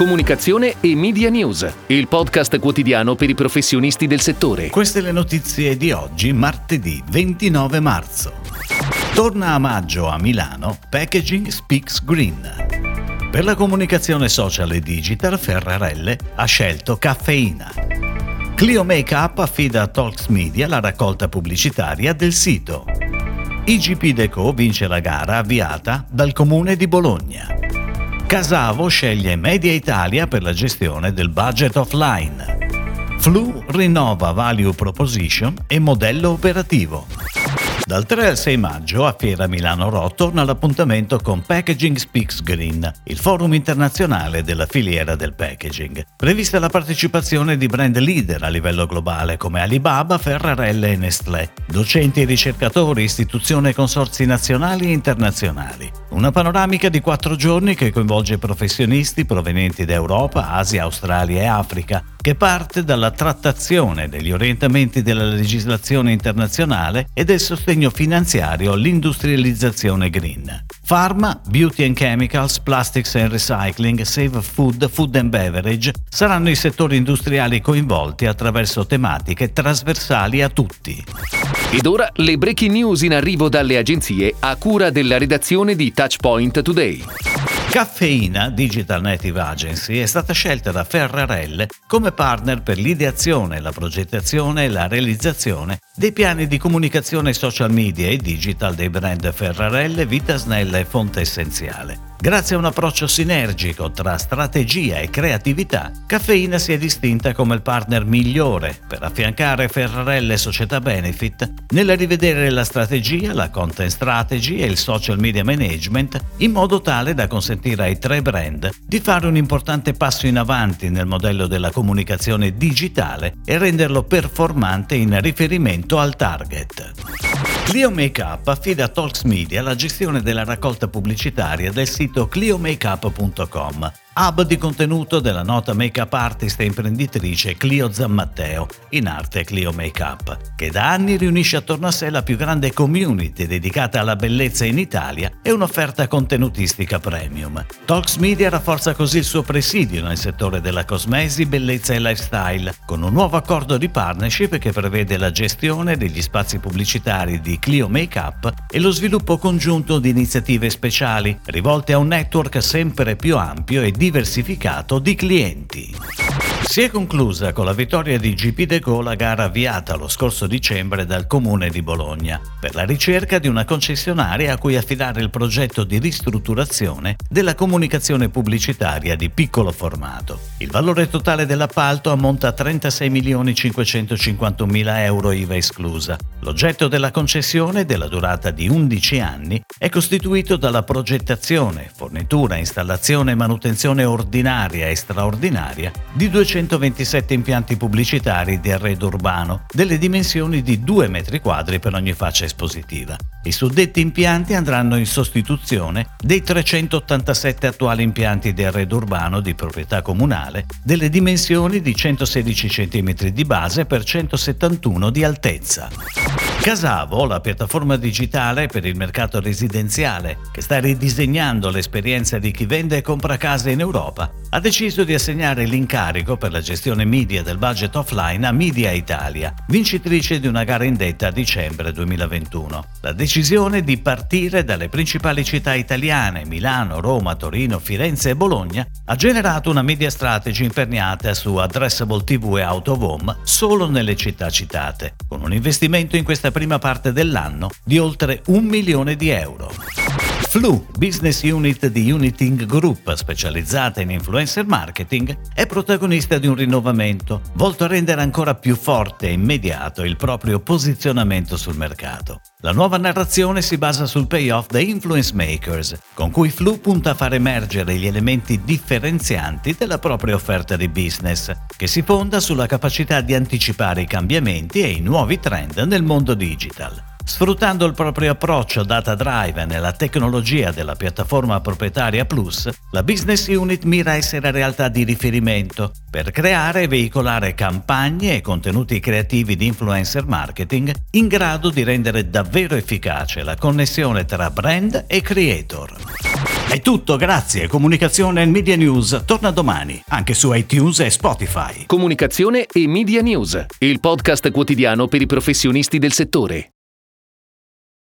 comunicazione e media news, il podcast quotidiano per i professionisti del settore. Queste le notizie di oggi, martedì 29 marzo. Torna a maggio a Milano Packaging Speaks Green. Per la comunicazione social e digital Ferrarelle ha scelto caffeina. Clio Makeup affida a Talks Media la raccolta pubblicitaria del sito. IGP Deco vince la gara avviata dal comune di Bologna. Casavo sceglie Media Italia per la gestione del budget offline. Flu rinnova Value Proposition e modello operativo. Dal 3 al 6 maggio a Fiera Milano Ro torna l'appuntamento con Packaging Speaks Green, il forum internazionale della filiera del packaging. Prevista la partecipazione di brand leader a livello globale come Alibaba, Ferrarelle e Nestlé, docenti e ricercatori, istituzioni e consorzi nazionali e internazionali. Una panoramica di quattro giorni che coinvolge professionisti provenienti da Europa, Asia, Australia e Africa, che parte dalla trattazione degli orientamenti della legislazione internazionale e del sostegno finanziario all'industrializzazione green. Pharma, Beauty and Chemicals, Plastics and Recycling, Save Food, Food and Beverage saranno i settori industriali coinvolti attraverso tematiche trasversali a tutti. Ed ora le breaking news in arrivo dalle agenzie a cura della redazione di Touchpoint Today. Caffeina Digital Native Agency è stata scelta da Ferrarelle come partner per l'ideazione, la progettazione e la realizzazione dei piani di comunicazione social media e digital dei brand Ferrarelle, Vita Snella e Fonte Essenziale. Grazie a un approccio sinergico tra strategia e creatività, Caffeina si è distinta come il partner migliore per affiancare Ferrarelle Società Benefit nel rivedere la strategia, la content strategy e il social media management in modo tale da consentire ai tre brand di fare un importante passo in avanti nel modello della comunicazione digitale e renderlo performante in riferimento al target. Clio Makeup affida a Talks Media la gestione della raccolta pubblicitaria del sito cliomakeup.com hub di contenuto della nota make-up artist e imprenditrice Clio Zammatteo, in arte Clio Makeup, che da anni riunisce attorno a sé la più grande community dedicata alla bellezza in Italia e un'offerta contenutistica premium. Talks Media rafforza così il suo presidio nel settore della cosmesi, bellezza e lifestyle, con un nuovo accordo di partnership che prevede la gestione degli spazi pubblicitari di Clio Makeup e lo sviluppo congiunto di iniziative speciali rivolte a un network sempre più ampio e diversificato di clienti. Si è conclusa con la vittoria di GP Deco la gara avviata lo scorso dicembre dal Comune di Bologna per la ricerca di una concessionaria a cui affidare il progetto di ristrutturazione della comunicazione pubblicitaria di piccolo formato. Il valore totale dell'appalto ammonta a 36 551 mila euro IVA esclusa. L'oggetto della concessione, della durata di 11 anni, è costituito dalla progettazione, fornitura, installazione e manutenzione ordinaria e straordinaria di 200 127 impianti pubblicitari di arredo urbano, delle dimensioni di 2 metri quadri per ogni faccia espositiva. I suddetti impianti andranno in sostituzione dei 387 attuali impianti di arredo urbano di proprietà comunale, delle dimensioni di 116 cm di base per 171 di altezza. Casavo, la piattaforma digitale per il mercato residenziale, che sta ridisegnando l'esperienza di chi vende e compra case in Europa, ha deciso di assegnare l'incarico per la gestione media del budget offline a Media Italia, vincitrice di una gara indetta a dicembre 2021. La decisione di partire dalle principali città italiane, Milano, Roma, Torino, Firenze e Bologna, ha generato una media strategy imperniata su addressable TV e out home solo nelle città citate, con un investimento in questa prima parte dell'anno di oltre un milione di euro. Flu, business unit di Uniting Group specializzata in influencer marketing, è protagonista di un rinnovamento volto a rendere ancora più forte e immediato il proprio posizionamento sul mercato. La nuova narrazione si basa sul payoff da Influence Makers, con cui Flu punta a far emergere gli elementi differenzianti della propria offerta di business, che si fonda sulla capacità di anticipare i cambiamenti e i nuovi trend nel mondo digital. Sfruttando il proprio approccio data driven e la tecnologia della piattaforma proprietaria Plus, la business unit mira a essere realtà di riferimento per creare e veicolare campagne e contenuti creativi di influencer marketing in grado di rendere davvero efficace la connessione tra brand e creator. È tutto, grazie. Comunicazione e Media News torna domani, anche su iTunes e Spotify. Comunicazione e Media News, il podcast quotidiano per i professionisti del settore.